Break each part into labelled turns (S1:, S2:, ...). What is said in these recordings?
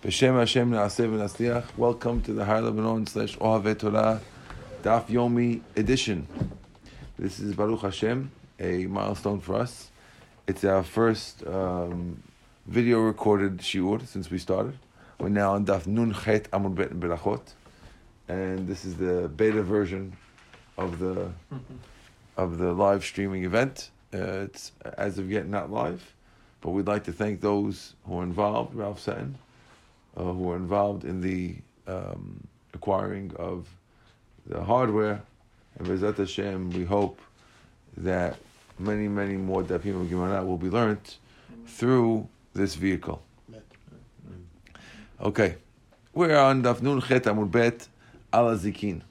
S1: B'Shem Hashem Na'aseh V'Nasliach. Welcome to the Har Lebanon slash Ohavei Torah Daf Yomi edition. This is Baruch Hashem, a milestone for us. It's our first um, video recorded shiur since we started. We're now on Daf Nun Chet Amud Bet Berachot, and this is the beta version of the of the live streaming event. Uh, it's as of yet not live, but we'd like to thank those who are involved, Ralph Seton, uh, who are involved in the um, acquiring of the hardware. And Bezat Hashem, we hope that many, many more Dafim of Gemara will be learned through this vehicle. Okay, we're on Daf Nun Chet Amud Bet Ala Zikin.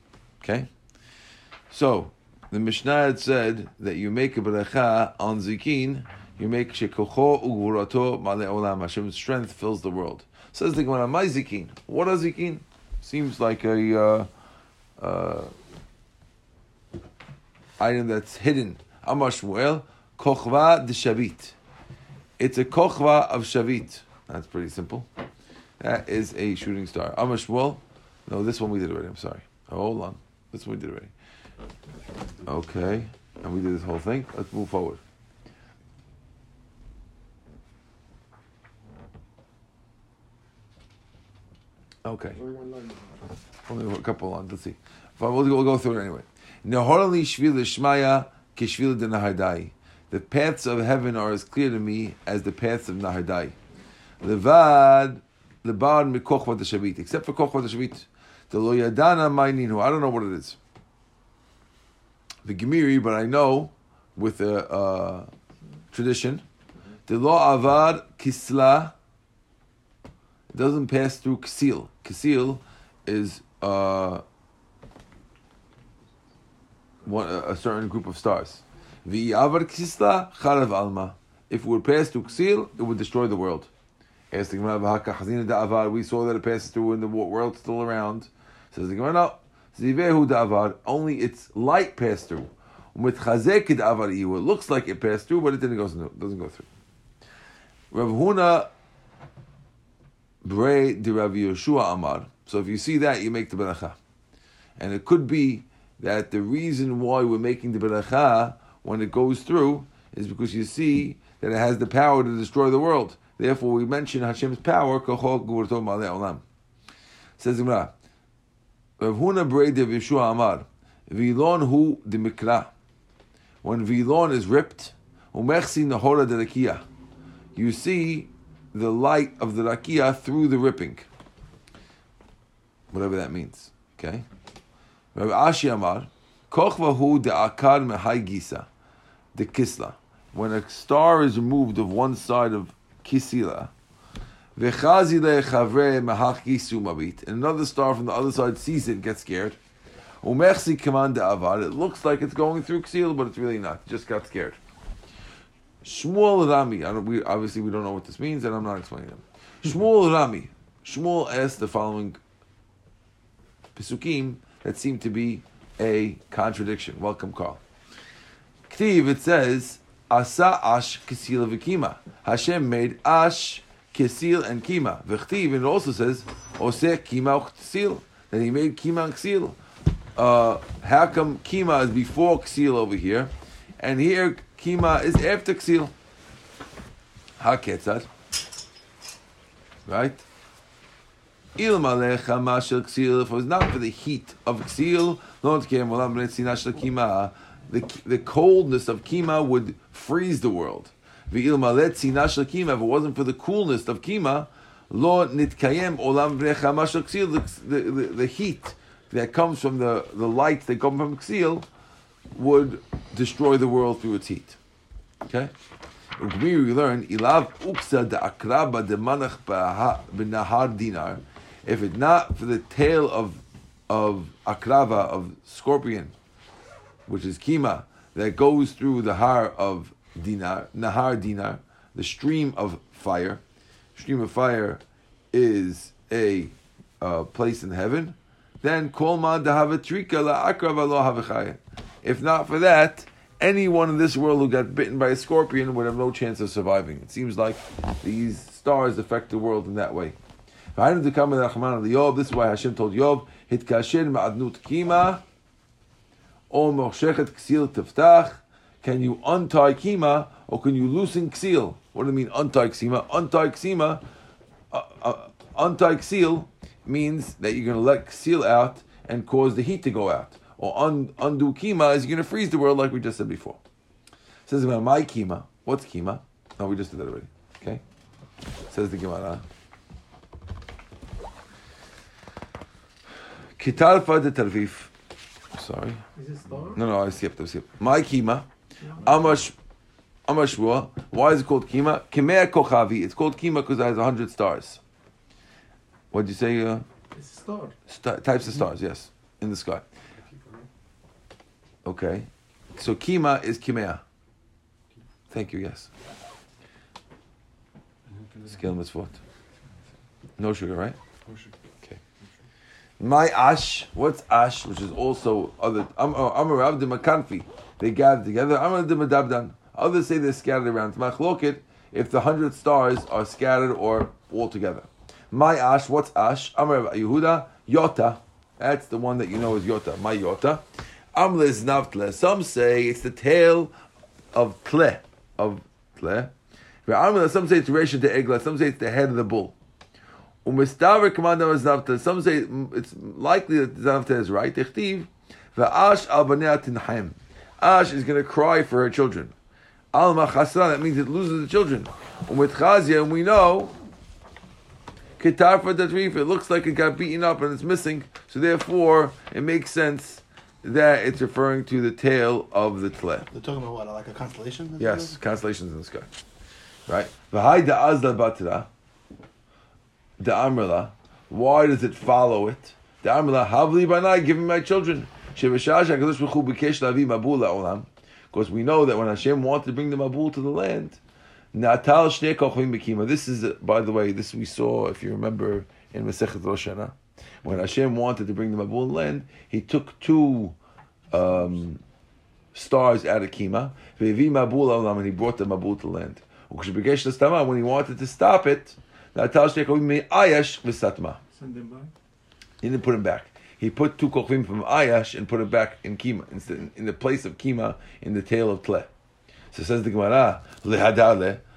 S1: Okay, so the Mishnah had said that you make a bracha on Zikin, you make shekocho ugvurato male olam. Hashem's strength fills the world. Says the Gemara, my zikin. What is zikin? Seems like a uh, uh, item that's hidden. Amar Shmuel, kochva de shavit. It's a kochva of shavit. That's pretty simple. That is a shooting star. Amar Shmuel. No, this one we did already. I'm sorry. Hold on. This one we did already. Okay. And we did this whole thing. Let's move forward. Okay. Only a couple on. Let's see. We'll, we'll go through it anyway. Nehorali shvil shmaya kishvil de nahardai. The paths of heaven are as clear to me as the paths of nahardai. Levad lebar mikochva de shavit. Except for kochva de shavit. The lo yadana maininu. I don't know what it is. The gemiri, but I know with a uh, tradition. The lo avad kisla doesn't pass through Kasil. Kasil is uh, one, a certain group of stars. V'yavar Kisla charav alma. If it would pass through Kasil, it would destroy the world. We saw that it passes through and the world's still around. Says the Gemara, "No, zivehu da'avar." Only its light passed through. With chazek da'avar It looks like it passed through, but it didn't go. through. Doesn't go through. Rav Huna Bre de Rav Yeshua Amar. So if you see that, you make the beracha. And it could be that the reason why we're making the beracha when it goes through is because you see that it has the power to destroy the world. Therefore, we mention Hashem's power. Says. Rav Huna Bre de Yeshua Amar. Vilon hu de mikra. When vilon is ripped, umechsi nahora de You see the light of the rakia through the ripping. Whatever that means. Okay? Rabbi Ashi Amar, Kochvahu de akar mehai gisa, the kisla. When a star is removed of one side of kisila, Vechazi chavre mehach gisu mabit, and another star from the other side sees it, gets scared. Umechsi command avad. It looks like it's going through ksil, but it's really not. It just got scared. Shmuel Rami. I don't, we, obviously, we don't know what this means, and I'm not explaining them. Shmuel Rami. Shmuel asked the following pesukim that seem to be a contradiction. Welcome, Carl. Ktiv, it says, Asa ash kisil v'kima. Hashem made ash, kisil, and kima. V'chtiv, it also says, Ose kima kisil, that he made kima and kisil. Uh, how come kima is before ksil over here, and here Kima is after Ksil. HaKetzad. Right? Ilmalecha mashel Ksil, if it was not for the heat of Ksil, the, the coldness of Kima would freeze the world. Kima, if it wasn't for the coolness of Kima, lo nitkayem olam the, the, the heat that comes from the, the light that comes from Ksil would destroy the world through its heat. Okay? we learn, Ilav uksa de akraba de manach b'nahar dinar. If it's not for the tail of of akrava, of scorpion, which is kima, that goes through the har of dinar, nahar dinar, the stream of fire. Stream of fire is a uh, place in heaven. Then kol man dahavatrika la akrava lo. If not for that, anyone in this world who got bitten by a scorpion would have no chance of surviving. It seems like these stars affect the world in that way. This is why Hashem told Yov, Hitkasher ma'adnut kima, o mochshechet ksil tiftach. Can you untie kima, or can you loosen ksil? What do you mean untie ksima? Untie ksima, uh, uh, untie ksil means that you're going to let ksil out and cause the heat to go out. Or un, undo kima is you're going to freeze the world like we just said before. says about my kima. What's kima? No, we just did that already. Okay. Says the Gemara. Kitalfa de Tarvif. Sorry.
S2: Is it star?
S1: No, no, I skipped. I skipped. My kima. Amash. Amashua. Why is it called kima? Kimea kochavi. It's called kima because it has hundred stars. What'd you say? Uh,
S2: It's a star.
S1: sta- types of stars. Yes, in the sky. Okay. So kima is kimea. Thank you. Yes. Scale mitzvot. No sugar, right? Okay. My ash, what's ash, which is also other Amar de Makanfi. They gather together. Amar de Madabdan. Others say they're scattered around. Machlokit, if the hundred stars are scattered or all together. My ash, what's ash? Amar Yehuda, Yota. That's the one that you know is Yota. My Yota. Amle is Navtle. Some say it's the tail of Tle. Of Tle. Some say it's Reshon to Egla. Some say it's the head of the bull. Some say it's likely that Navta is right. Echtiv, Ash al tinhaim. Ash is going to cry for her children. Al machasra, that means it loses the children. Chazia, and we know, Ketarfa Datrif, it looks like it got beaten up and it's missing. So therefore, it makes sense that it's referring to the tail of the tle.
S3: They're talking about what, like a constellation?
S1: Yes, constellations in the sky. Right? V'hai da'azla batra. Da'amrla. Why does it follow it? Da'amrla. Havli banai, give me my children. Shevashash HaKadosh Baruch Hu b'kesh lavi mabul la'olam. Because we know that when Hashem wanted to bring the mabul to the land, Natal shnei kochvim b'kima. This is, by the way, this we saw, if you remember, in Masechet Rosh Hashanah. When Hashem wanted to bring the mabul land, He took two um, stars out of Kima, Ve'evi mabul olam, and He brought the mabul to land. When He wanted to stop it, Natal shnei kochvim me'ayash v'satma.
S2: Send them back.
S1: He didn't put him back. He put two kochvim from Ayash and put it back in Kima, instead, in the place of Kima, in the tail of Tle. So says the Gemara.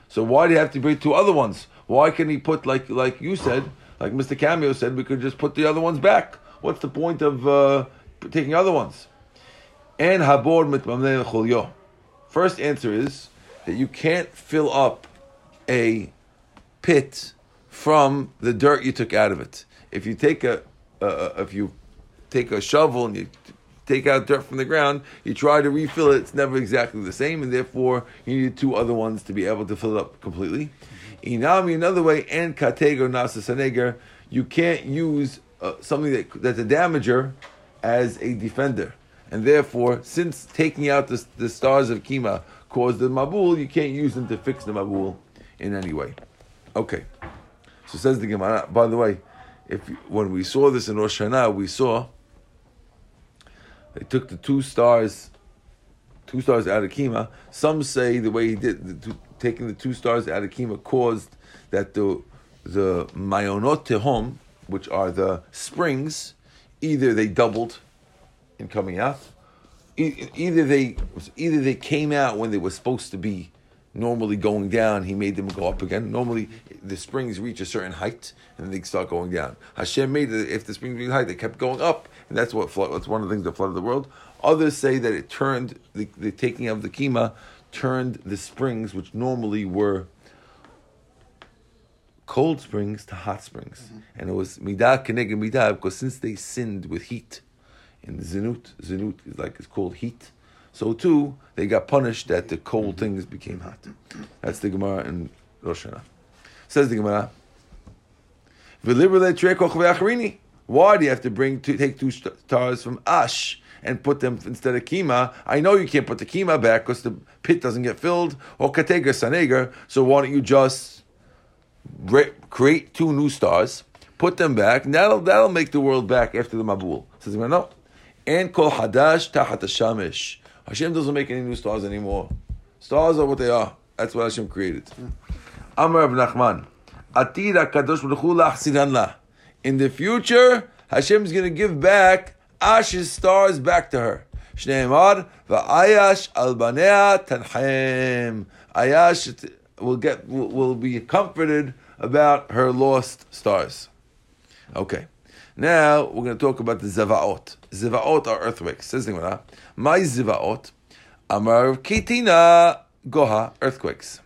S1: So why do you have to bring two other ones? Why can he put like like you said, like Mr. Cameo said, we could just put the other ones back? What's the point of uh, taking other ones? And habor. First answer is that you can't fill up a pit from the dirt you took out of it. If you take a, uh, if you take a shovel and you take out dirt from the ground, you try to refill it, it's never exactly the same, and therefore you need two other ones to be able to fill it up completely. Inami, another way, and katego nasa saneger, you can't use uh, something that, that's a damager as a defender. And therefore, since taking out the, the stars of Kima caused the Mabul, you can't use them to fix the Mabul in any way. Okay. So says the Gemara. By the way, if when we saw this in Rosh Hashanah, we saw they took the two stars, two stars out of Kima. Some say the way he did, the two, taking the two stars out of Kima caused that the the Mayonot Tehom, which are the springs, either they doubled in coming out, either they either they came out when they were supposed to be normally going down. He made them go up again. Normally, the springs reach a certain height and they start going down. Hashem made it if the springs reach height, they kept going up, and that's what flood, that's one of the things that flooded the world. Others say that it turned the, the taking of the kima turned the springs, which normally were cold springs to hot springs, mm-hmm. and it was midah keneged midah because since they sinned with heat in zinut, zinut is like it's called heat. So too, they got punished that the cold mm-hmm. things became hot. That's the Gemara in Rosh Hashanah. Says the Gemara. "V'liberle trei kochvei. Why do you have to bring to take two stars from Ash and put them instead of Kima? I know you can't put the Kima back because the pit doesn't get filled, or Katega Saneger, so why don't you just re- create two new stars, put them back, and that'll, that'll make the world back after the Mabul. Says no. And kol hadash tachat shamish. Hashem doesn't make any new stars anymore. Stars are what they are. That's what Hashem created. Amar Rav Nachman. Atira kadosh Baruch Hu. In the future, Hashem is going to give back Ash's stars back to her. Shneimar va'ayash al banea tanhem. Ayash will get will, be comforted about her lost stars. Okay. Now we're going to talk about the Zavaot. Zavaot are earthquakes. Says the Gemara, My Zavaot, Amar Kitina Goha, earthquakes.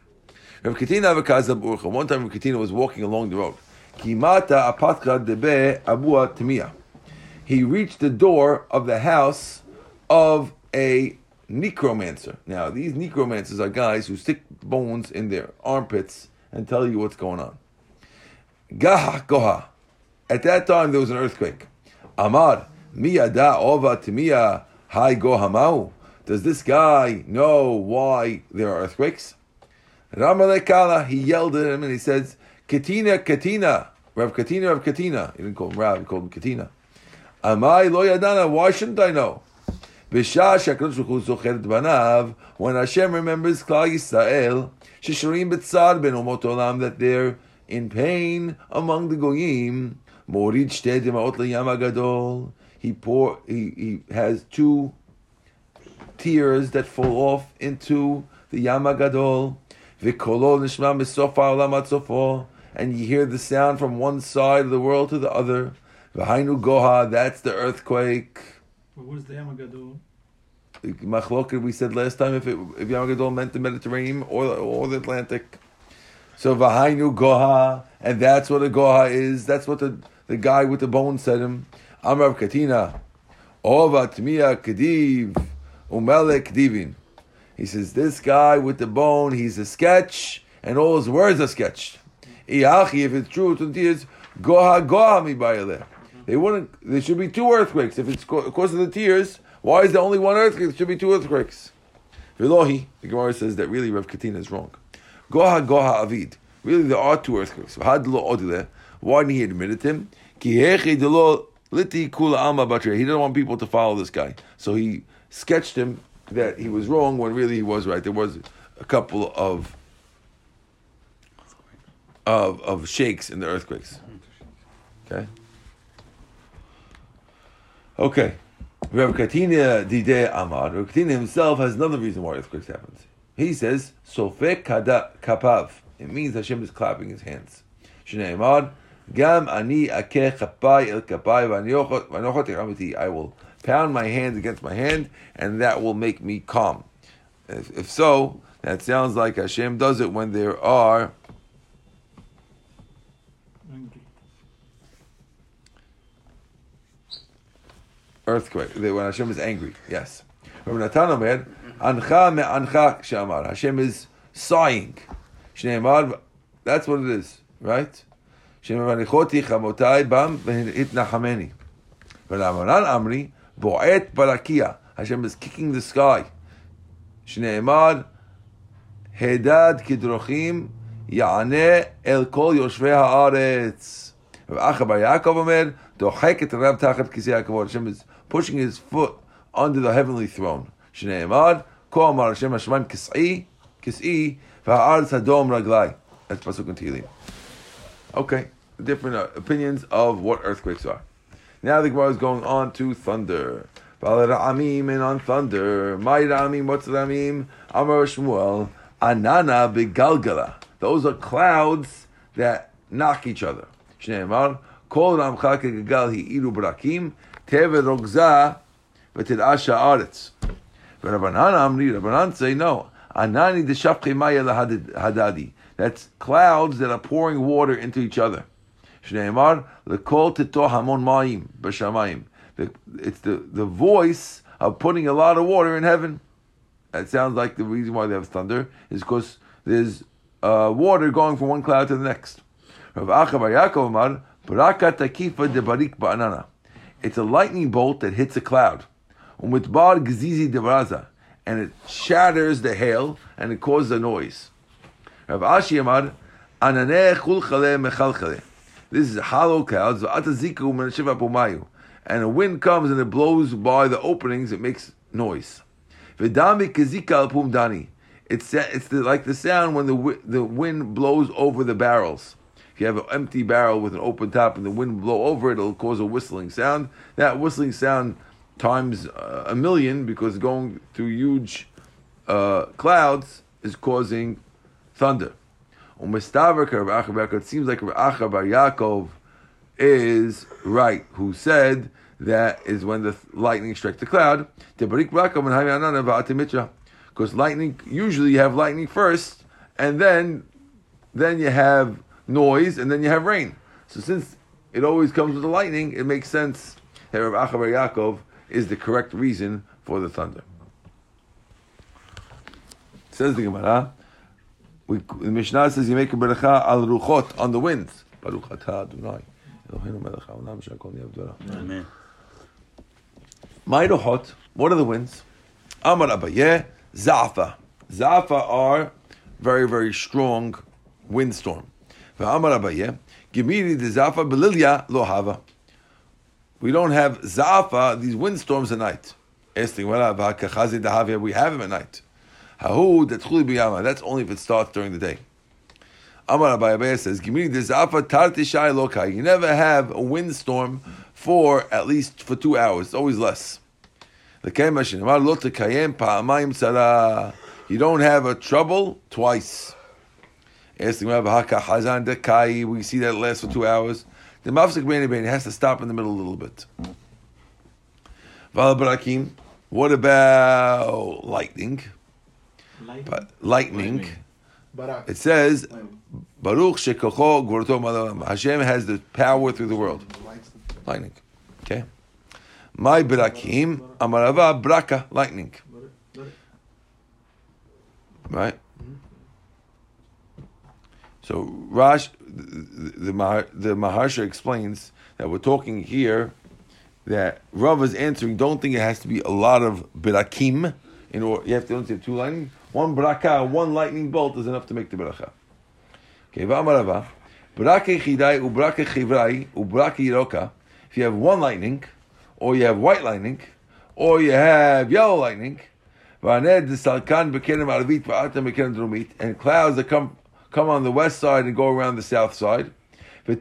S1: Rav Kitina v'kazab urcha. One time Rav Kitina was walking along the road. Kimata apatka debe abua temia. He reached the door of the house of a necromancer. Now, these necromancers are guys who stick bones in their armpits and tell you what's going on. Gaha goha. At that time, there was an earthquake. Amar, miyada ova timia hai gohamau. Does this guy know why there are earthquakes? Ramalekala, he yelled at him and he says, Katina, Katina, Rav Katina, Rav Katina. He didn't call him Rav, he called him Katina. Amai lo yadana, why shouldn't I know? When Hashem remembers Klal Yisrael, shesharim b'tzar ben umot olam, that they're in pain among the goyim, morid shtei demaot agadol, he pour, he, he has two tears that fall off into the Yam Gadol. V'kolo nishma misofa olam ad sofo. And you hear the sound from one side of the world to the other. V'hainu goha, that's the earthquake.
S2: But where's the Yamagadol?
S1: Machloket, we said last time, if it, if Yam Gadol meant the Mediterranean or, or the Atlantic. So v'hainu goha, and that's what a goha is. That's what the, the guy with the bone said him. Amrav Katina. Ova tmiya kediv. Umelek Divin. He says, This guy with the bone, he's a sketch, and all his words are sketched. Iachi, if it's true, is Goha Goha mi bayaleh. They wouldn't there should be two earthquakes. If it's because of the tears, why is there only one earthquake? There should be two earthquakes. Velohi, the Gemara says that really Rav Katina is wrong. Goha Goha Avid. Really there are two earthquakes. Why didn't he admit it him? He didn't want people to follow this guy. So he sketched him that he was wrong when really he was right. There was a couple of of of shakes in the earthquakes. Okay. Okay. Rav Katina Dide Amar. Rav Katina himself has another reason why earthquakes happen. He says, Sofek kada kapav. It means Hashem is clapping his hands. Shnei Amar. Gam ani akeh chapai el kapai v'anochot. I will pound my hand against my hand, and that will make me calm. If, if so, that sounds like Hashem does it when there are earthquake. When Hashem is angry, yes. Rabbi Natan Omer, Ancha me ancha shamar. Hashem is sighing. Shneimar, that's what it is, right? Shemavanichoti chamotai bam v'hitnachameni. V'namaran amri, bo'et barakia. Hashem is kicking the sky. Hedad kidrochim, ya'aneh el kol yoshvei haaretz. Rav Acha bar Yaakov Omer, dochek et Rav tachat kisei hakavod. Hashem is pushing his foot under the heavenly throne. Shneimar, ko amar Hashem Hashemayim kisei, kisei, v'haaretz hadom raglai. That's Pasuk in Tehillim. Okay, different uh, opinions of what earthquakes are. Now the Gemara is going on to thunder. Amim and on thunder. My Ramim, what's Ramim? Amar Shmuel. Anana begalgala. Those are clouds that knock each other. Shneimar. Kol Ramcha kegal hi'iru brakim. Teve rogza v'tid'asha aretz. Rabbanan Amri, Rabbanan say no. Anani deshafche maya hadadi. That's clouds that are pouring water into each other. Shneimar lekol tito hamon ma'im b'shamayim. It's the, the voice of putting a lot of water in heaven. That sounds like the reason why they have thunder is because there's uh, water going from one cloud to the next. Rav Acha bar Yaakov Amar Baraka takifa de barik ba'anana. It's a lightning bolt that hits a cloud. And it shatters the hail and it causes a noise. Rav Ashi Amar. This is hollow clouds. And a wind comes and it blows by the openings. It makes noise. It's it's like the sound when the the wind blows over the barrels. If you have an empty barrel with an open top and the wind blow over it, it'll cause a whistling sound. That whistling sound times uh, a million because going through huge uh, clouds is causing thunder. It seems like Acha bar Yaakov is right, who said that is when the lightning strikes the cloud. Because lightning, usually you have lightning first, and then then you have noise, and then you have rain. So since it always comes with the lightning, it makes sense that Rav Acha bar Yaakov is the correct reason for the thunder. Says the Gemara, we, the Mishnah says you make a beracha al ruchot on the winds. Baruch atah Adonai. Eloheinu melech haolam shakol yavdora.
S4: Amen.
S1: My ruchot, what are the winds? Amar Abaye, Zafa. Zafa are very, very strong windstorm. Abaye, Zafa belilya lo hava. We don't have Zafa, these windstorms at night. We have them at night. That's only if it starts during the day. Amar Abaye says, Zafa tarti shai lokai. You never have a windstorm for at least for two hours. It's always less. You don't have a trouble twice. We see that lasts for two hours. The mafsik bein has to stop in the middle a little bit. What about lightning?
S2: Light.
S1: But lightning. It says Baruch shekocho malalam. Hashem has the power through the world. Lightning. Okay. My brakim amarava braka lightning.
S2: But it- but it-
S1: Right. So Rash, the the, the Maharsha explains that we're talking here that Rav is answering. Don't think it has to be a lot of brakim. In order, you have to only have two lightning. One braka, one lightning bolt is enough to make the bracha. Okay, v'amarava braka chidai ubraka chivrai ubraka yiroka. If you have one lightning, or you have white lightning, or you have yellow lightning, and clouds that come come on the west side and go around the south side. Or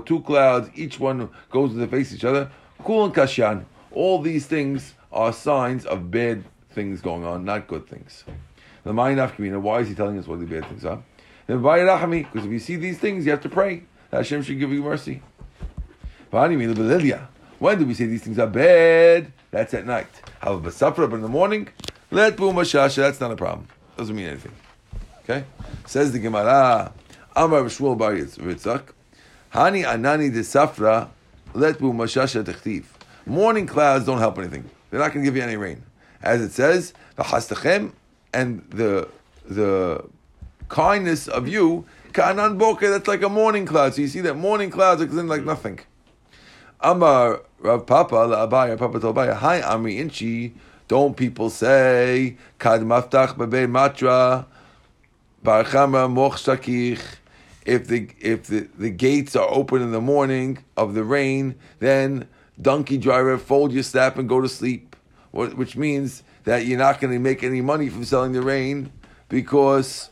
S1: two clouds, each one goes to the face each other. All these things are signs of bad things going on, not good things. The mind of why is he telling us what the bad things are? Because if you see these things, you have to pray that Hashem should give you mercy. When do we say these things are bad? That's at night. However, but in the morning, let boom. That's not a problem. Doesn't mean anything. Okay. Says the Gemara. Amar Shmuel Bar Yitzchak. Hani anani de safra. Let boom shasha techtiv. Morning clouds don't help anything. They're not going to give you any rain. As it says, v'hastachem and the the kindness of you, ka'anan boker, that's like a morning cloud. So you see that morning clouds are like nothing. Amar Rav Papa la'abaya, Papa told Abaya, Hi Amri Inchi, don't people say, Kad maftach bebe matra, barchama moch shakich, if the if the, the gates are open in the morning of the rain, then donkey driver, fold your staff and go to sleep. Which means that you're not going to make any money from selling the rain because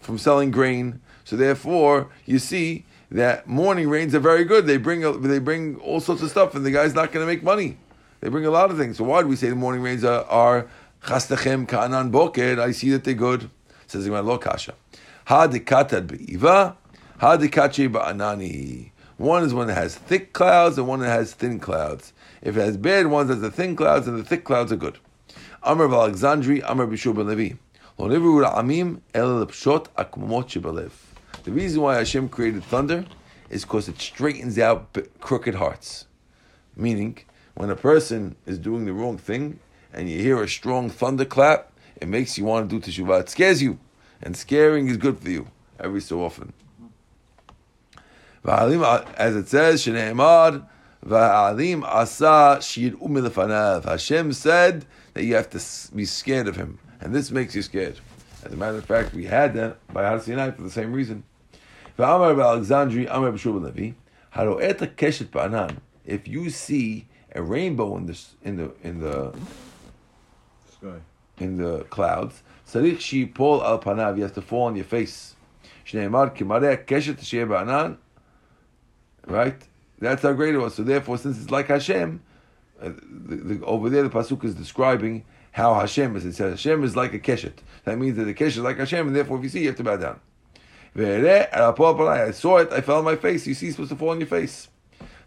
S1: from selling grain. So therefore, you see that morning rains are very good. They bring they bring all sorts of stuff, and the guy's not going to make money. They bring a lot of things. So why do we say the morning rains are chastachem ka'anan boker? I see that they're good. Says the Gemara, kasha. Ha dekatad be'iva, ha dekache ba'anani. One is one that has thick clouds and one that has thin clouds. If it has bad ones, has the thin clouds, and the thick clouds are good. Amr of Amr Bishur ben Levi. The reason why Hashem created thunder is because it straightens out crooked hearts. Meaning, when a person is doing the wrong thing and you hear a strong thunderclap, it makes you want to do teshuvah. It scares you, and scaring is good for you every so often. As it says, asa. Hashem said that you have to be scared of him, and this makes you scared. As a matter of fact, we had that by Har Sinai for the same reason. If you see a rainbow in the in the in the
S4: Sky.
S1: in the clouds. Sarich shipol al panav. He has to fall on your face. Shneimar kimareh keshet. Right? That's how great it was. So therefore, since it's like Hashem, uh, the, the, over there the pasuk is describing how Hashem is. It says Hashem is like a keshet. That means that the keshet is like Hashem, and therefore, if you see, you have to bow down. I saw it. I fell on my face. You see, it's supposed to fall on your face.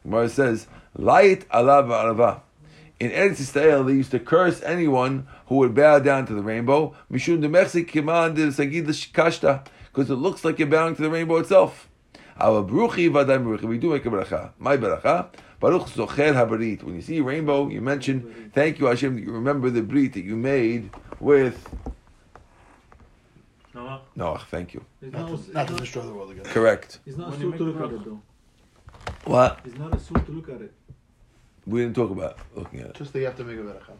S1: Gemara says, "Light Allah arava." In Eretz Yisrael, they used to curse anyone who would bow down to the rainbow. Mishum demechzik kiman de sagid kashta, because it looks like you're bowing to the rainbow itself. Our bruchi vadai bruchi. We do make a bracha. My bracha. Baruch zocher habarit. When you see a rainbow, you mention, "Thank you, Hashem." that You remember the brit that you made with
S2: Noah,
S1: Noah. Thank you.
S2: it's
S3: Not
S2: not,
S3: to, not to
S2: it's
S3: destroy the world again.
S1: Correct.
S2: it's not a suit to
S4: make
S2: look at it though.
S1: What?
S2: It's not a suit to look at it.
S1: We didn't talk about looking at it.
S3: Just that you have to make a beracha.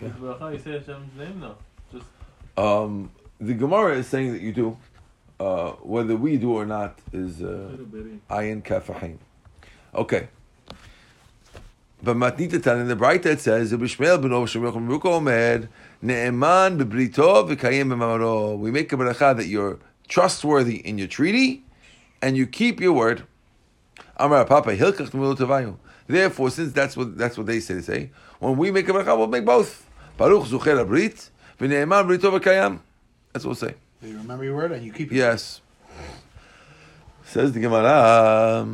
S4: With bracha, you say Hashem's name? No. Just
S1: Um, the Gemara is saying that you do. Uh, whether we do or not is uh, ayin kafahim. Okay. But matnita tan in the bright it says Bishmael ben Ov Shem Yochum Ruko Omer Ne'eman bebrito v'kayim b'mamaro. We make a bracha that you're trustworthy in your treaty and you keep your word. Amar Papa Hilkach Tamilu Tavayu. Therefore, since that's what that's what they say, they say when we make a bracha, we'll make both. Baruch Zucher Abrit v'Ne'eman Brito v'kayam. That's what we'll say.
S3: You remember your word and you keep it.
S1: Yes. Says the Gemara,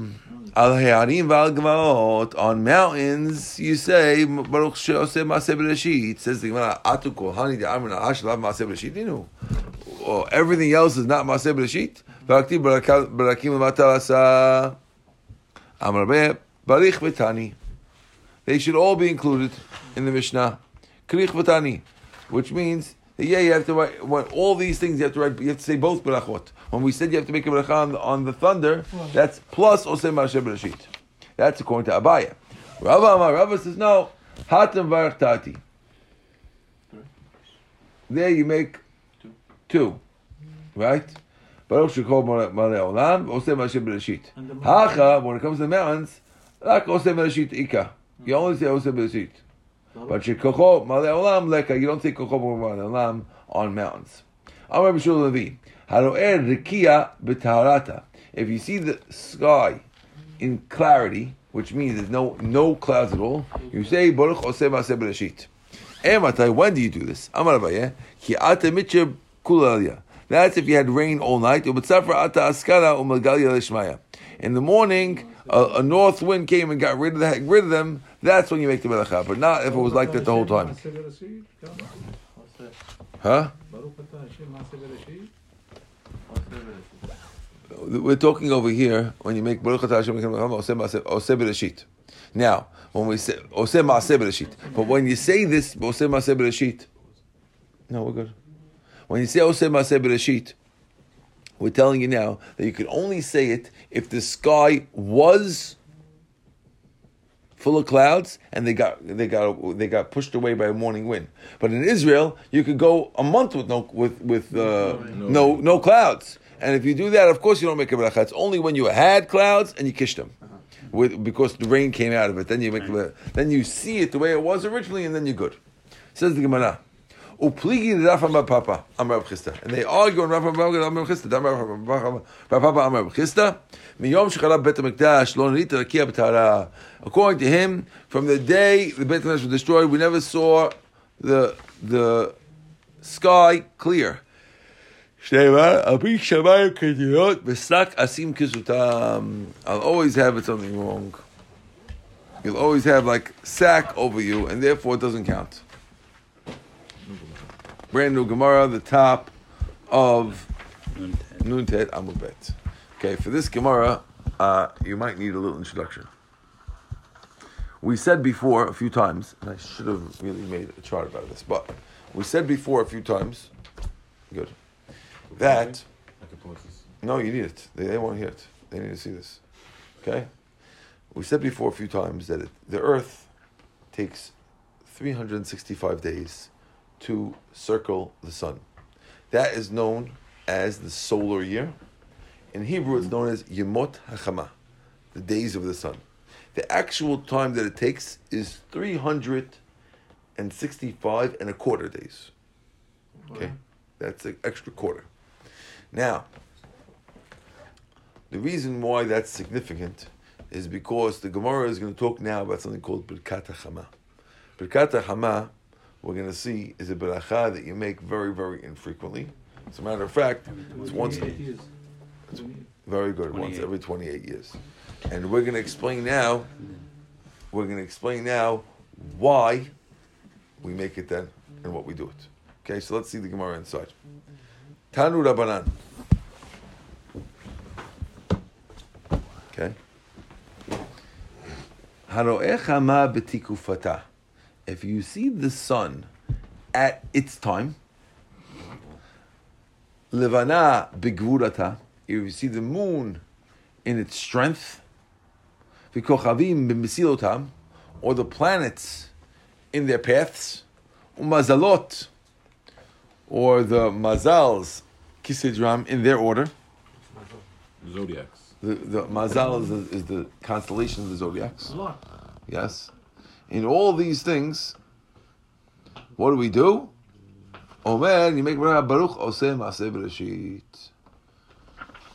S1: Al He'arim Val Gvaot, on mountains you say, Baruch She'oseh Maaseh Bereshit. Says the Gemara, Atu Kohani de Amr Na'ash Lav Maaseh Bereshit, you know. Everything else is not Maaseh Bereshit. V'aktiv Barakim L'matal Asa, Rabeh, Barich V'tani. They should all be included in the Mishnah. Krich V'tani, which means that, yeah, you have to write when all these things. You have to write. You have to say both berachot. When we said you have to make a beracha on, the- on the thunder, that's plus osem Hashem bereshit. That's according to Abaya. Rava Amar Rava says no. Hatam varach tati. There you make two, right? Baruch shekol malei olam osem Hashem bereshit.
S2: And the
S1: Hacha when it comes to the mountains, like osem bereshit ika. You only say osem bereshit. But shekocho malei olam leka. You don't say kocho malei olam on mountains. Amar Bishul Levi. Haroer rikia b'taharata. If you see the sky in clarity, which means there's no no clouds at all, you say Baruch Oseh Maaseh Bereshit. Ematai, when do you do this? Amar Abaye, ki ata mitcher kulalia. That's if you had rain all night. Ubetzafra ata askara umagalya lishmaya. In the morning, a, a north wind came and got rid of the, rid of them. That's when you make the melacha, but not if it was like that the whole time. Huh? We're talking over here when you make Baruch Hashem. Now, when we say Oseh Maaseh Bereshit, but when you say this Oseh Maaseh Bereshit, no, we're good. When you say Oseh Maaseh Bereshit, we're telling you now that you could only say it if the sky was full of clouds and they got they got they got pushed away by a morning wind. But in Israel, you could go a month with no with with uh, no no clouds. And if you do that, of course you don't make a bracha. It's only when you had clouds and you kissed them. With, because the rain came out of it, then you make the, then you see it the way it was originally, and then you're good. Says the Gemara. Upligi Amar Papa Amar Rav Chisda, and they argue on Rav Amar Chisda. Amar Papa Amar Rav Chisda. Miyom shecharab Bet Hamikdash lo nirita rakia b'tara. According to him, from the day the Bet Hamikdash was destroyed, we never saw the the sky clear. I'll always have something wrong. You'll always have like sack over you, and therefore it doesn't count. Brand new Gemara, the top of Nun Tet Amud Bet. Okay, for this Gemara, uh, you might need a little introduction. We said before a few times, and I should have really made a chart about this, but we said before a few times, good, that no, you need it. They, they won't hear it. They need to see this. Okay? We said before a few times that it, the Earth takes 365 days to circle the sun. That is known as the solar year. In Hebrew, it's known as Yemot HaChama, the days of the sun. The actual time that it takes is 365 and a quarter days. Okay, that's an extra quarter. Now, the reason why that's significant is because the Gemara is going to talk now about something called Birkat HaChama. Birkat HaChama, we're going to see, is a beracha that you make very, very infrequently. As a matter of fact, it's once,
S2: 28 years. 28.
S1: very good, once every 28 years. And we're going to explain now, we're going to explain now why we make it then and what we do it. Okay, so let's see the Gemara inside. Tanu Rabbanan. Okay. Haro'echa ma betikufata. If you see the sun at its time, levana begvurata. If you see the moon in its strength, vikochavim b'mesilotam, or the planets in their paths, umazalot, or the mazals, kisidram, in their order.
S5: Zodiacs.
S1: The, the mazal is the, is the constellation of the zodiacs. Yes. In all these things, what do we do? Omer, you make Baruch.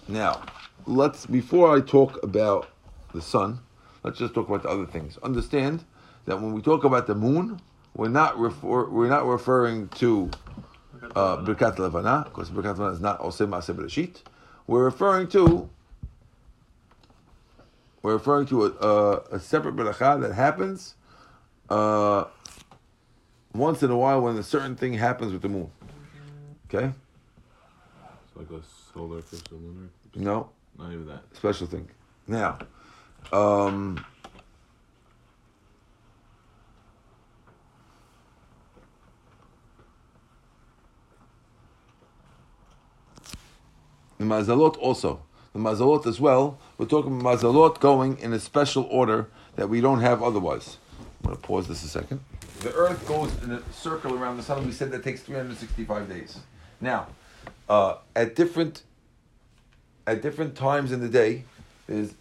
S1: Now, let's before I talk about the sun, let's just talk about the other things. Understand that when we talk about the moon, we're not refer, we're not referring to uh, Birkat Levana, because Birkat Levana is not Oseh Maaseh Bereshit. We're referring to we're referring to a, a, a separate beracha that happens uh, once in a while when a certain thing happens with the moon. Okay?
S5: It's like a solar eclipse or lunar eclipse.
S1: No,
S5: Not even that.
S1: special thing. Now, um, the mazalot also. The mazalot as well. We're talking mazalot going in a special order that we don't have otherwise. I'm going to pause this a second. The Earth goes in a circle around the sun. We said that takes 365 days. Now, uh, at different at different times in the day, there's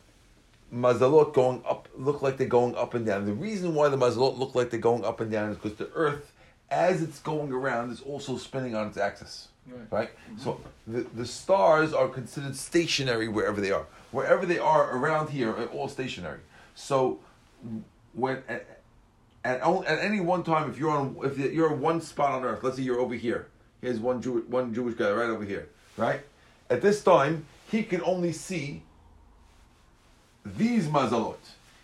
S1: mazalot going up, look like they're going up and down. The reason why the mazalot look like they're going up and down is because the earth, as it's going around, is also spinning on its axis.
S2: Right.
S1: Right? So the, the stars are considered stationary wherever they are. Wherever they are around here are all stationary. So when at, at, any one time, if you're on if you're one spot on earth, let's say you're over here. Here's one Jew, one Jewish guy right over here, right? At this time, he can only see these mazalot.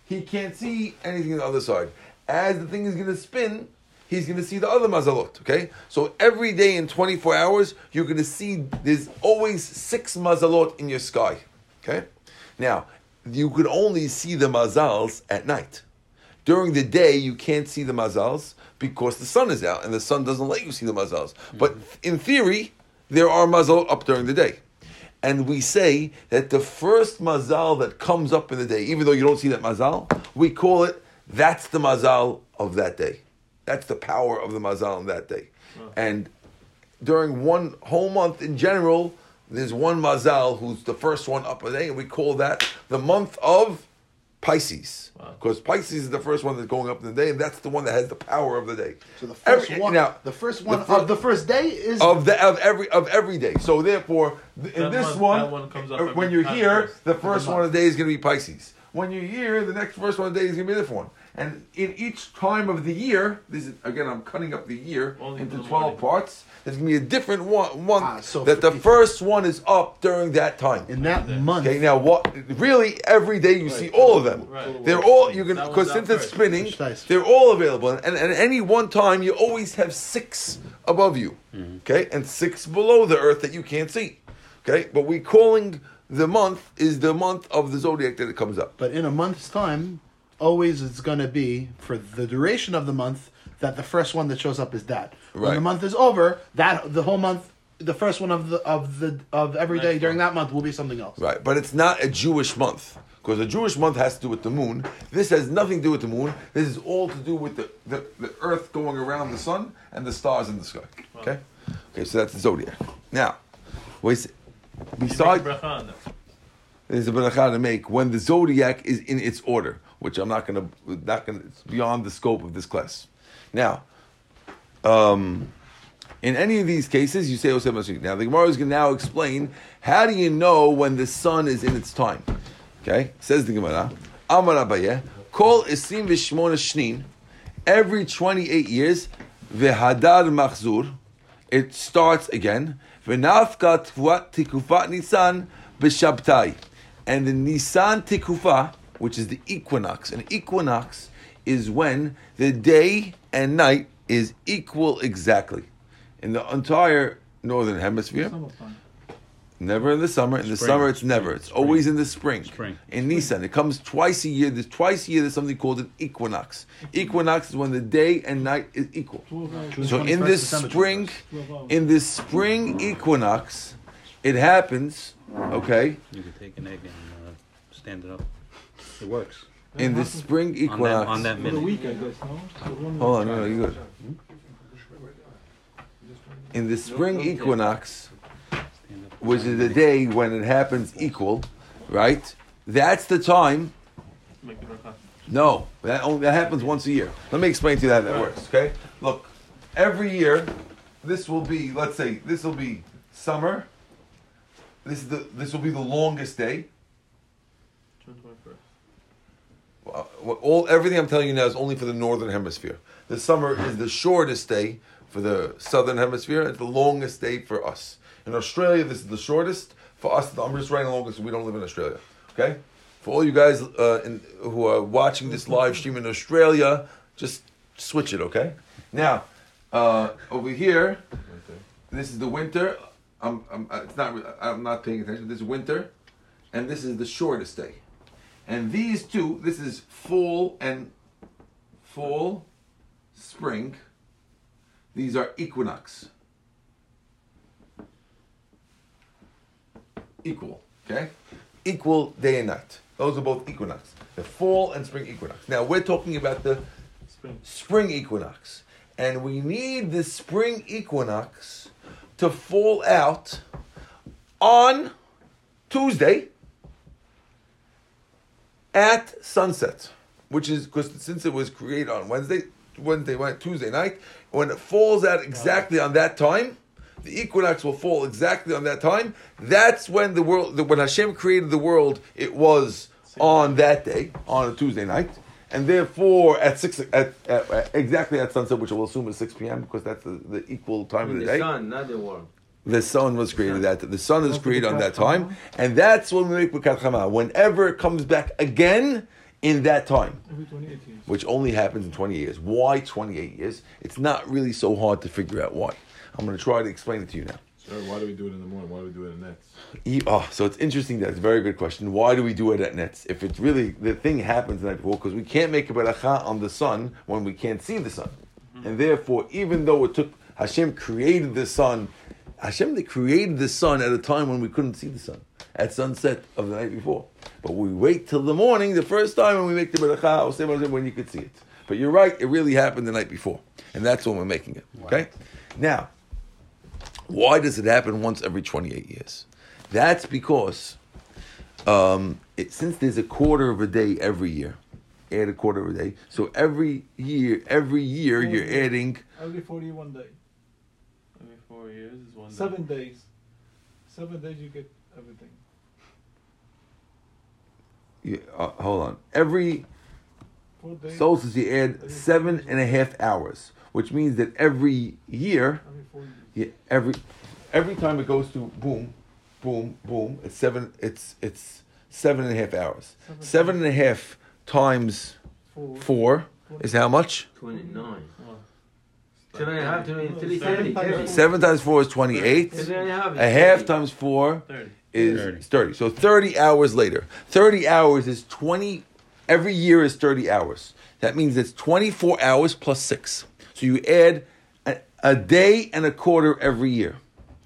S1: He can't see anything on the other side. As the thing is going to spin, he's going to see the other mazalot. Okay, so every day in 24 hours, you're going to see there's always six mazalot in your sky. Okay, now you could only see the mazals at night. During the day, you can't see the mazals because the sun is out and the sun doesn't let you see the mazals. But mm-hmm. in theory, there are mazal up during the day. And we say that the first mazal that comes up in the day, even though you don't see that mazal, we call it that's the mazal of that day. That's the power of the mazal in that day. And during one whole month in general, there's one mazal who's the first one up a day, and we call that the month of Pisces. Because Pisces is the first one that's going up in the day, and that's the one that has the power of the day.
S3: So the first
S1: Every-
S3: one,
S1: now,
S3: the first one
S1: fir-
S3: of the first day is
S1: of the of every of every day. So therefore, th- in this
S4: one-
S1: one,
S4: that one comes up
S1: uh,
S4: every
S1: when you're here,
S4: first
S1: the
S4: of the
S1: first one of the day is going to be Pisces. When you're here, the next first one of the day is going to be a different one. And in each time of the year, this is again, I'm cutting up the year
S4: Only
S1: into
S4: the
S1: twelve
S4: morning.
S1: parts. There's going to be a different one. one
S3: Ah, so
S1: that the first one is up during that time.
S3: in that month.
S1: Okay, now what? Really, every day you see all of them.
S4: Right.
S1: They're all you can
S4: That
S1: because since it's spinning, they're all available. And, and at any one time, you always have six above you, okay, and six below the earth that you can't see, okay. But we calling the month is the month of the zodiac that it comes up.
S3: But in a month's time, always it's going to be for the duration of the month that the first one that shows up is that. When
S1: Right.
S3: the month is over, that the whole month, the first one of the of the of every day
S4: Next
S3: during that month will be something else.
S1: Right, but it's not a Jewish month because a Jewish month has to do with the moon. This has nothing to do with the moon. This is all to do with the, the, the earth going around the sun and the stars in the sky. Okay? Okay, so that's the zodiac. Now, wait, besides,
S4: Bracha on
S1: there's a bracha to make when the zodiac is in its order, which I'm not gonna, not gonna, it's beyond the scope of this class. Now, um, In any of these cases, you say Oseh Mashiach. Now the Gemara is going to now explain how do you know when the sun is in its time. Okay, says the Gemara. Amar Abaye, Kol Isim Vishmona Shnin. Every twenty-eight years, v'hadar machzur, it starts again. Tfuat tikufat Nisan b'shabtai, and the Nisan tikufa, which is the equinox. An equinox is when the day and night is equal exactly in the entire northern hemisphere. Never in the summer. In the
S6: Spring.
S1: summer, it's never. It's always in the spring.
S6: Spring.
S1: In Nisan, it comes twice a year. There's twice a year. There's something called an equinox. Equinox is when the day and night is equal.
S2: 12 hours.
S3: June
S1: So in this spring, in this spring equinox, it happens. Okay,
S6: You can take an egg and uh, stand it up. It works.
S1: In the uh-huh. spring
S6: On that,
S1: equinox.
S6: on that
S2: For
S6: minute.
S2: week, I guess, no? So one
S1: Hold on, no, no, you good. In the spring equinox, which is the day when it happens equal, right? That's the time
S4: Make it bracha.
S1: No, that only, that happens once a year. Let me explain to you how that works. Okay, look, every year, this will be. Let's say this will be summer. This is the this will be the longest day. All everything I'm telling you now is only for the northern hemisphere. The summer is the shortest day for the southern hemisphere. It's the longest day for us. In Australia, this is the shortest. For us, I'm just writing longer because we don't live in Australia. Okay. For all you guys uh, in, who are watching this live stream in Australia, just switch it. Okay. Now, uh, over here, this is the winter. I'm, I'm, uh, it's not. I'm not paying attention. This is winter, and this is the shortest day. And these two, this is fall and fall, spring. These are equinox. Equal, okay? Equal day and night. Those are both equinox. The fall and spring equinox. Now we're talking about the
S4: Spring.
S1: spring equinox. And we need the spring equinox to fall out on Tuesday at sunset, which is because since it was created on Wednesday, Wednesday, Wed- Tuesday night, when it falls out exactly on that time, the equinox will fall exactly on that time. That's when the world, the, when Hashem created the world, it was on that day, on a Tuesday night, and therefore at six, at, at, at- exactly at sunset, which we'll assume is six p.m. because that's the, the equal time of the
S7: the
S1: day.
S7: sun, not the world.
S1: The sun was created that the sun is created on that time, and that's when we make Birkat Chama. Whenever it comes back again in that time,
S2: Every 28 years.
S1: which only happens in 20 years. Why 28 years? It's not really so hard to figure out why. I'm going to try to explain it to you now.
S5: Sir, why do we do it in the morning? Why do we do it at netz?
S1: E- Oh, so it's interesting. That's a very good question. Why do we do it at netz? If it's really the thing happens the night before, because we can't make a beracha on the sun when we can't see the sun, mm-hmm. and therefore, even though it took Hashem created the sun, Hashem they created the sun at a time when we couldn't see the sun at sunset of the night before. But we wait till the morning, the first time when we make the beracha, when you could see it. But you're right; it really happened the night before, and that's when we're making it. Okay, now. Why does it happen once every 28 years? That's because um, it, since there's a quarter of a day every year, add a quarter of a day. So every year, every year you're adding.
S2: Every 41 day.
S4: Every four years is one day.
S2: Seven days. Seven days you get everything.
S1: You, uh, hold on. Every
S2: Four days.
S1: solstice you add seven and a half hours, which means that every year,
S2: Every
S1: yeah, every every time it goes to boom, boom, boom, it's seven. It's it's seven and a half hours.
S2: Seven
S1: Seven and a half times
S2: Four.
S1: four is how much?
S7: 29.
S4: Oh.
S7: Seven and a half, three, three,
S2: Seven
S7: thirty,
S2: times
S7: thirty.
S1: Seven times four is twenty-eight.
S7: Seven and a half. is
S1: A half times four is
S6: 30.
S1: 30. So 30 hours later. 30 hours is 20, every year is 30 hours. That means it's 24 hours plus six. So you add a, a day and a quarter every year.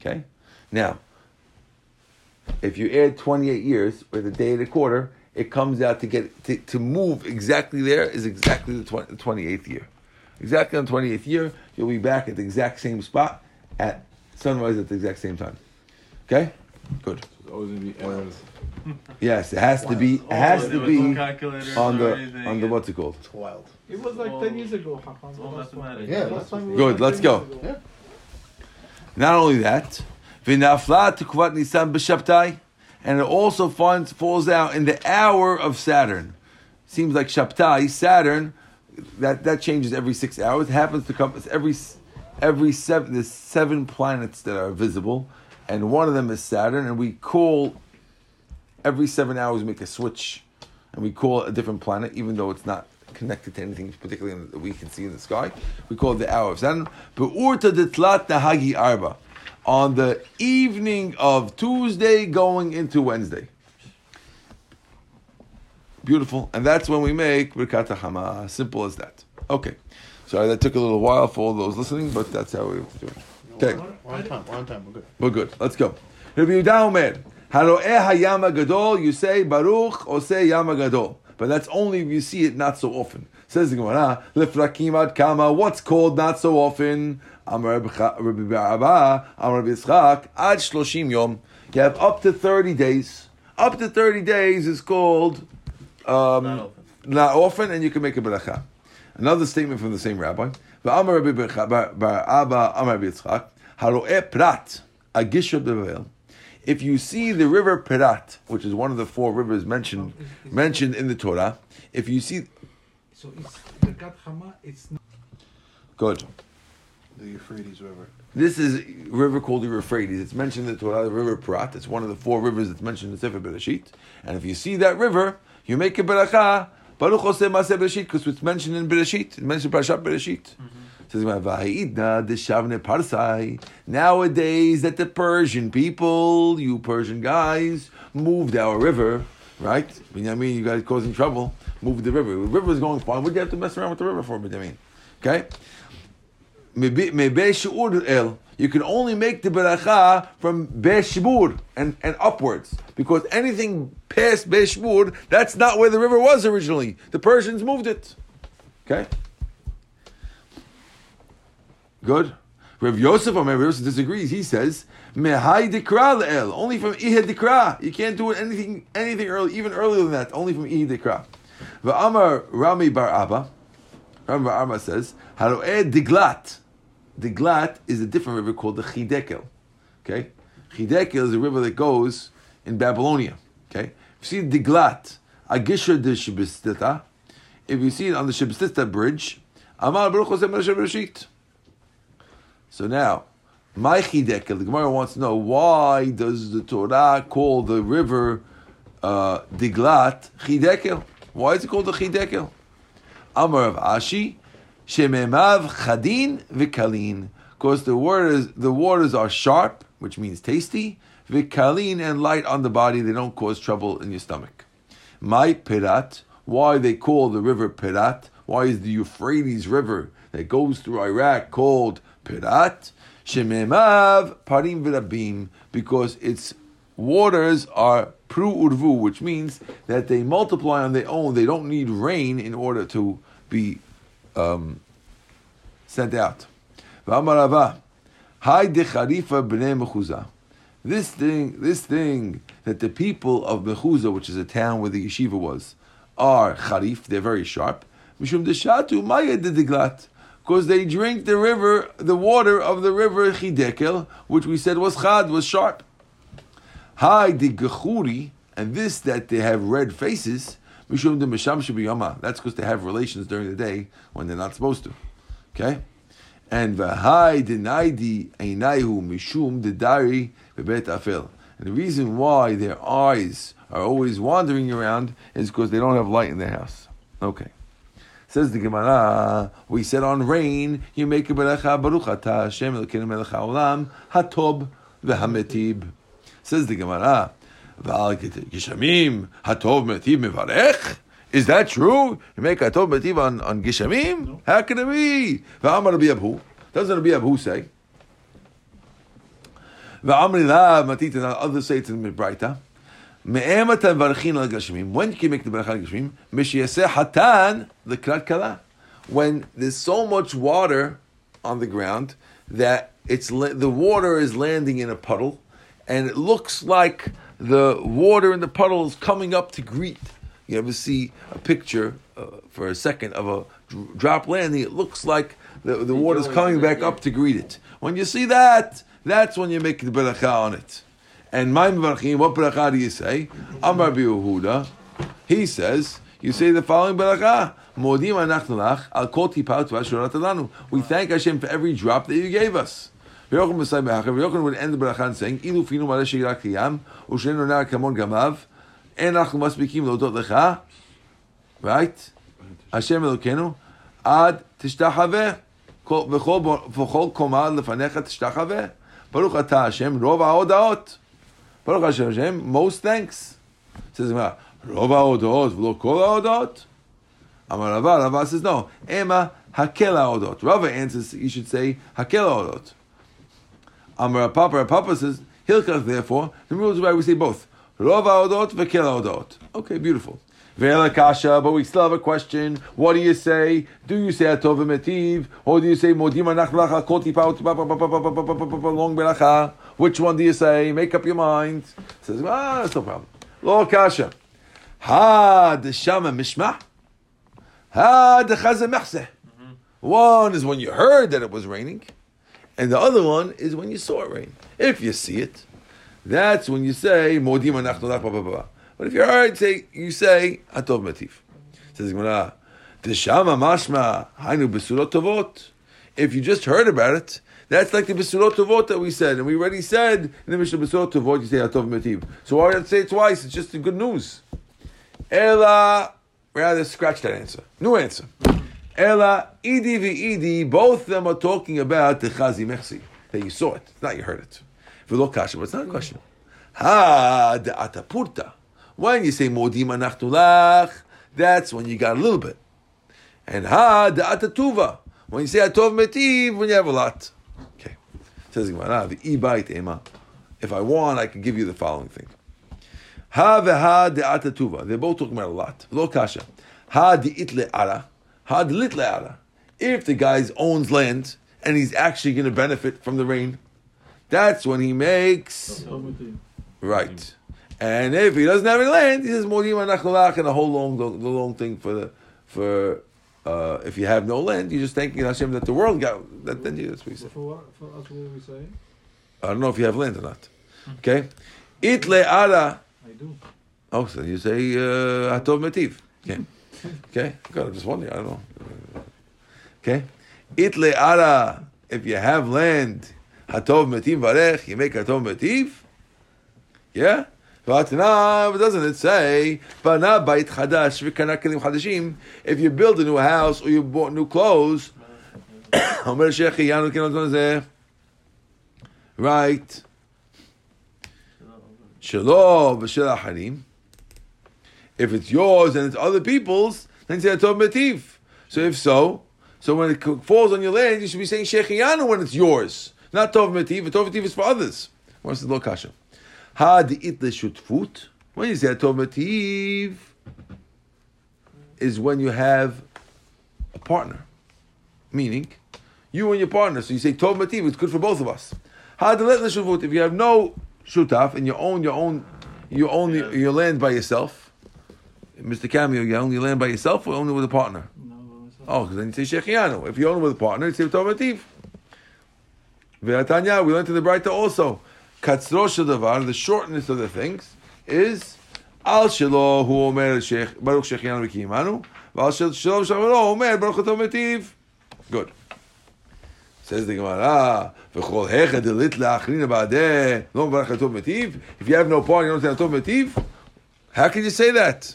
S1: Okay? Now, if you add 28 years with a day and a quarter, it comes out to get to, to move exactly there is exactly the, 20, the 28th year. Exactly on the 28th year, you'll be back at the exact same spot at sunrise at the exact same time. Okay? Good.
S5: Always gonna be errors.
S1: Yes, it has to be. It has to
S4: there was no
S1: be on the on the what's it called?
S3: It's wild.
S2: It was like 10 years ago, Hakam.
S4: it's all
S2: the last one.
S4: mathematics.
S3: Yeah,
S2: Last time
S1: Good, let's go.
S3: Yeah.
S1: Not only that, v'nafla tukvat nisan b'shabtai, and it also finds, falls out in the hour of Saturn. Seems like Shabtai, Saturn, that, that changes every six hours. It happens to come every every seven. There's seven planets that are visible, and one of them is Saturn. And we call every seven hours we make a switch, and we call a different planet, even though it's not connected to anything particularly that we can see in the sky. We call it the hour of Saturn. Be'urta detlat nahagi arba, on the evening of Tuesday going into Wednesday. Beautiful, and that's when we make birkat hama. Simple as that. Okay, sorry that took a little while for all those listening, but that's how we do it. Okay.
S3: We're on time. We're on time. We're good.
S1: We're good. Let's go. Rabbi Yehuda Omer, Haroeh hayama gadol, you say Baruch or say Yama gadol. But that's only if you see it not so often. Says the Gemara, Lefrakim ad kama, what's called not so often? Amar Rabbi Baraba, Amar Rabbi Yitzchak, ad shloshim yom. You have up to 30 days. Up to 30 days is called um,
S4: Not often.
S1: not often, and you can make a beracha. Another statement from the same rabbi. V'amar Rabbi Bar- Bar- Bar Abba, Amar Yitzchak, Haroeh prat, agisha bevel. If you see the river Perat, which is one of the four rivers mentioned mentioned in the Torah, if you see,
S2: So it's Birkat Hama, it's not.
S1: good.
S3: The Euphrates River.
S1: This is a river called the Euphrates. It's mentioned in the Torah, the river Prat. It's one of the four rivers that's mentioned in the Sefer Bereshit. And if you see that river, you make a beracha. Baruch Hoseh Maseh Bereshit, because it's mentioned in Bereshit. It's mentioned in Parashat Bereshit. Mm-hmm. Says "Va'ha'idna deshavne parsai." Nowadays, that the Persian people, you Persian guys, moved our river, right? I mean, you guys causing trouble. Moved the river. The river is going fine. What do you have to mess around with the river for, I mean, Okay. You can only make the beracha from Beshbur and, and upwards. Because anything past Beshbur, that's not where the river was originally. The Persians moved it. Okay? Good. Rav Yosef, or Rav Yosef disagrees. He says, Mehai dikra le'el. Only from Ihe dikra. You can't do anything anything early, even earlier than that. Only from Ihe dikra. Va'amar Rami bar Abba. Rami bar Abba says, Haroeh diglat. Diglat is a different river called the Chidekel. Okay? Chidekel is a river that goes in Babylonia. Okay? If you see the Diglat, Agisha de Shibistita, if you see it on the Shibistita bridge, Amar Baruch So now, my Chidekel, the Gemara wants to know why does the Torah call the river uh, Diglat Chidekel? Why is it called the Chidekel? Amar Rav Ashi, Shememav Chadin Vikalin. Because the waters, the waters are sharp, which means tasty, Vikalin and light on the body, they don't cause trouble in your stomach. My Pirat, why they call the river Pirat? Why is the Euphrates River that goes through Iraq called Pirat? Shememav Parim Virabim, because its waters are pru urvu, which means that they multiply on their own. They don't need rain in order to be um, sent out. This thing, this thing that the people of Mechuza, which is a town where the yeshiva was, are charif. They're very sharp. Mishum deshatu maya diglat. Because they drink the river, the water of the river Chidekel, which we said was chad, was sharp. Hi the gechuri, and this that they have red faces, That's because they have relations during the day when they're not supposed to. Okay, and mishum bebet afel. And the reason why their eyes are always wandering around is because they don't have light in their house. Okay. Says the Gemara, we said on rain, you make a beracha baruch atah Hashem Elokeinu melech haolam hatob v'hametib. Says the Gemara, "V'al gishamim hatov metiv mevarech." Is that true? You make hatov metiv on, on gishamim? How can it be? V'amar Rabbi Abhu. Doesn't Rabbi Abhu say? V'amri la matit and others say it in the Braita. Me'ematan varchin al gashmim. When can you make the bracha al gashmim? Mishiyaseh hatan the krat kala. When there's so much water on the ground that it's the water is landing in a puddle, and it looks like the water in the puddle is coming up to greet. You ever see a picture uh, for a second of a dr- drop landing? It looks like the, the water's coming back up to greet it. When you see that, that's when you make the beracha on it. And my Mevarchim, what beracha do you say? Amar Yehuda, he says, you say the following beracha. Modim al kol tipat v'ashurat lanu. We thank Hashem for every drop that you gave us. Yochanan Messiah Be'achav, Yochanan would end the beracha saying, Ilu finu maleh shegirak yam, u'shenu nar kamon gamav, en אנחנו מספיקים להודות לך, right? השם אלוקינו, עד תשתחווה, כל- וכל וכל קומה לפניך תשתחווה. ברוך אתה השם, רוב ההודעות. ברוך השם השם, most thanks. says הגמרא, רוב ההודעות ולא כל ההודעות? אמר רבא, רבא says no, המה הקל ההודעות. רבא answers, you should say, הקל ההודעות. Amar Papa, Papa says, Hilchach, therefore, the rules why we say both. Rov odot Vekel odot. Okay, beautiful. Ve'ela Kasha, but we still have a question. What do you say? Do you say Atov Metiv? Or do you say Modim Anach Lacha, Koti Paut, Long Beracha? Which one do you say? Make up your mind. Says, ah, that's no problem. Lo Kasha. Ha, the Shama Mishma. Ha, the Chazah Mechseh. One is when you heard that it was raining. And the other one is when you saw it rain. If you see it, that's when you say Modim blah. But if you heard, say you say Atov Matif. Says Gemara, Teshama mashma hainu besurot tovot. If you just heard about it, that's like the besurot tovot that we said, and we already said in the Mishnah besurot tovot you say Atov Mativ. So why I say it twice? It's just the good news. Ella, rather scratch that answer. New answer. Ella, Idi v'Idi, both of them are talking about the Chazi Mechsi, that you saw it, not you heard it. V'lo kasha, but it's not a question. Ha, the atapurta. When you say Modim anachnu lach, that's when you got a little bit. And ha, the atatuva. When you say atov metiv, when you have a lot. Okay. Says Gemara, the ibait ema. If I want, I can give you the following thing. Ha veha de atatuva. They're both talking about a lot. Lo kasha. Ha di itle ara. Ha di. If the guy owns land and he's actually going to benefit from the rain, that's when he makes right. And if he doesn't have any land, he says modim anacholach and the whole long the, long thing for the for uh, if you have no land, you're just thanking Hashem that the world got that. Then you, that's what
S2: So
S1: said.
S2: for what, for us, what are we saying?
S1: I don't know if you have land or not. Okay, itle ara.
S2: I do.
S1: Oh, so you say uh, Hatov Metiv. Okay. Okay, God I'm just wondering. I don't know. Okay, it le'ara. If you have land, hatov metiv varech, you make hatov metiv. Yeah. but Vatnav, doesn't it say, but Bana bait chadash v'kana kelim chadashim? If you build a new house or you bought new clothes, Omer shechi yanu kenon. Right. Shelo v'shel acharim if it's yours and it's other people's, then say Atov Metiv. So if so, so when it falls on your land, you should be saying Shechianu when it's yours. Not Tov Metiv, Tov Metiv is for others. What's the Lokasha? Ha di'it shutfut. When you say Atov Metiv, is when you have a partner. Meaning, you and your partner. So you say Tov Metiv, it's good for both of us. Ha di'it shutfut. If you have no shutaf and you own your own, you own your, your land by yourself, Mr. Cameo, you only land by yourself or only with a partner?
S2: No.
S1: Oh, because then you say Shechianu. If you own it with a partner, you say Tov Mativ. Ve'atanya, we learned in the Braita also. Katzro Davar, the shortness of the things, is Al Shelo Hu Omer Shech Baruch Shechianu V'Kiyimanu, V'Al Shelo Shavalo Omer Baruch Tov Mativ. Good. Says the Gemara, V'chol Hecha Delit La'achrina Ba'adeh, Lo Baruch Tov Mativ. If you have no partner, you don't say Tov Mativ. How can you say that?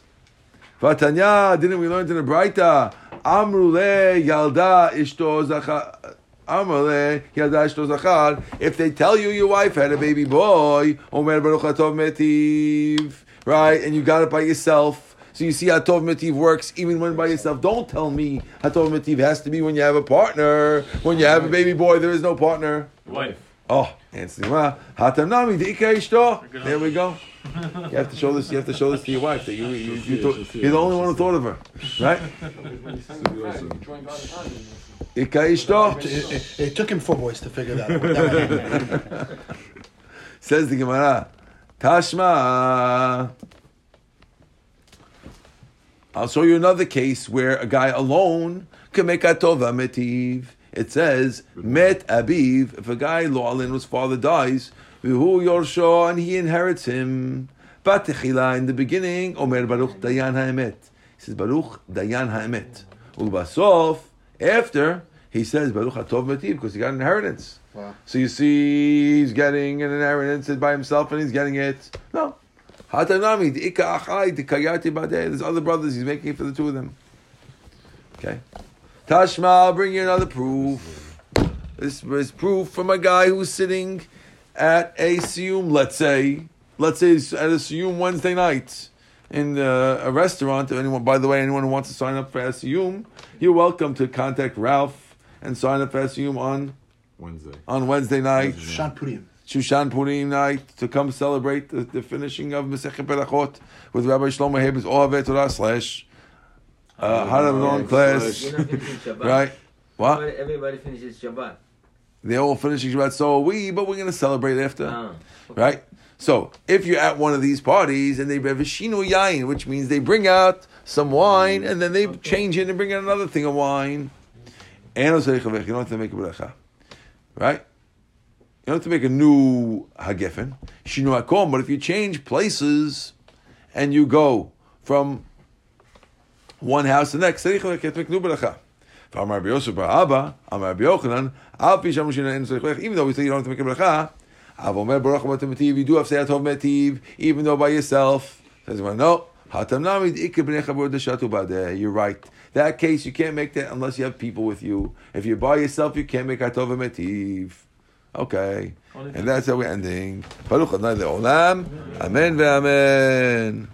S1: Vatanya, didn't we learn in the Braita? Amrule yalda ishto zachar. Amrule yalda ishto zachar. If they tell you your wife had a baby boy, Omer baruch atov metiv, right? And you got it by yourself. So you see how Tov Metiv works even when by yourself. Don't tell me how Tov Metiv has to be when you have a partner. When you have a baby boy, there is no partner.
S4: Wife.
S1: Oh, answer Hatanami deika ishto. There we go. You have to show this. You have to show this to your wife that you, you, you thought, you're the only one who thought of her, right?
S3: It, it, it took him four boys to figure that out. What that meant.
S1: Says the Gemara, Tashma. I'll show you another case where a guy alone can make a tova metiv. it says met abiv. If a guy lo alin whose father dies, v'hu yorsho and he inherits him. Batechila in the beginning, Omer Baruch Dayan Ha'emet. He says Baruch Dayan Ha'emet. Ulbasof after he says Baruch Hatov Metiv because he got an inheritance.
S3: Wow.
S1: So you see, he's getting an inheritance by himself and he's getting it. No. Hatanami, the Ika Achai, the Kayati Badeh. There's other brothers, he's making it for the two of them. Okay. Tashma, I'll bring you another proof. This is proof from a guy who's sitting at a Siyum, let's say. Let's say he's at a Siyum Wednesday night in uh, a restaurant. If anyone, by the way, anyone who wants to sign up for Siyum, you're welcome to contact Ralph and sign up for Siyum on
S5: Wednesday.
S1: on Wednesday night,
S3: Shan Purim.
S1: Shushan Purim night, to come celebrate the, the finishing of Masechet Berachot with Rabbi Shlomo Hebes Ohaveh Torah slash uh, Harav class,
S7: You're not finishing
S1: right? What?
S7: Everybody, everybody finishes Shabbat.
S1: They all finishing Shabbat, so we, but we're going to celebrate after.
S7: Ah,
S1: right? So, if you're at one of these parties and they have a shino yain, which means they bring out some wine and then they okay. change it and bring out another thing of wine. And you don't have to make a bracha. Right? You don't have to make a new hagefen. shino akom. But if you change places and you go from one house to the next, you have to make a new bracha. Even though we say you don't have to make a bracha, if you do have seyat hov metiv, even though by yourself, says one, no. You're right. That case, you can't make that unless you have people with you. If you're by yourself, you can't make atov metiv. Okay. And that's how we're ending. Baruch Adonai. Amen.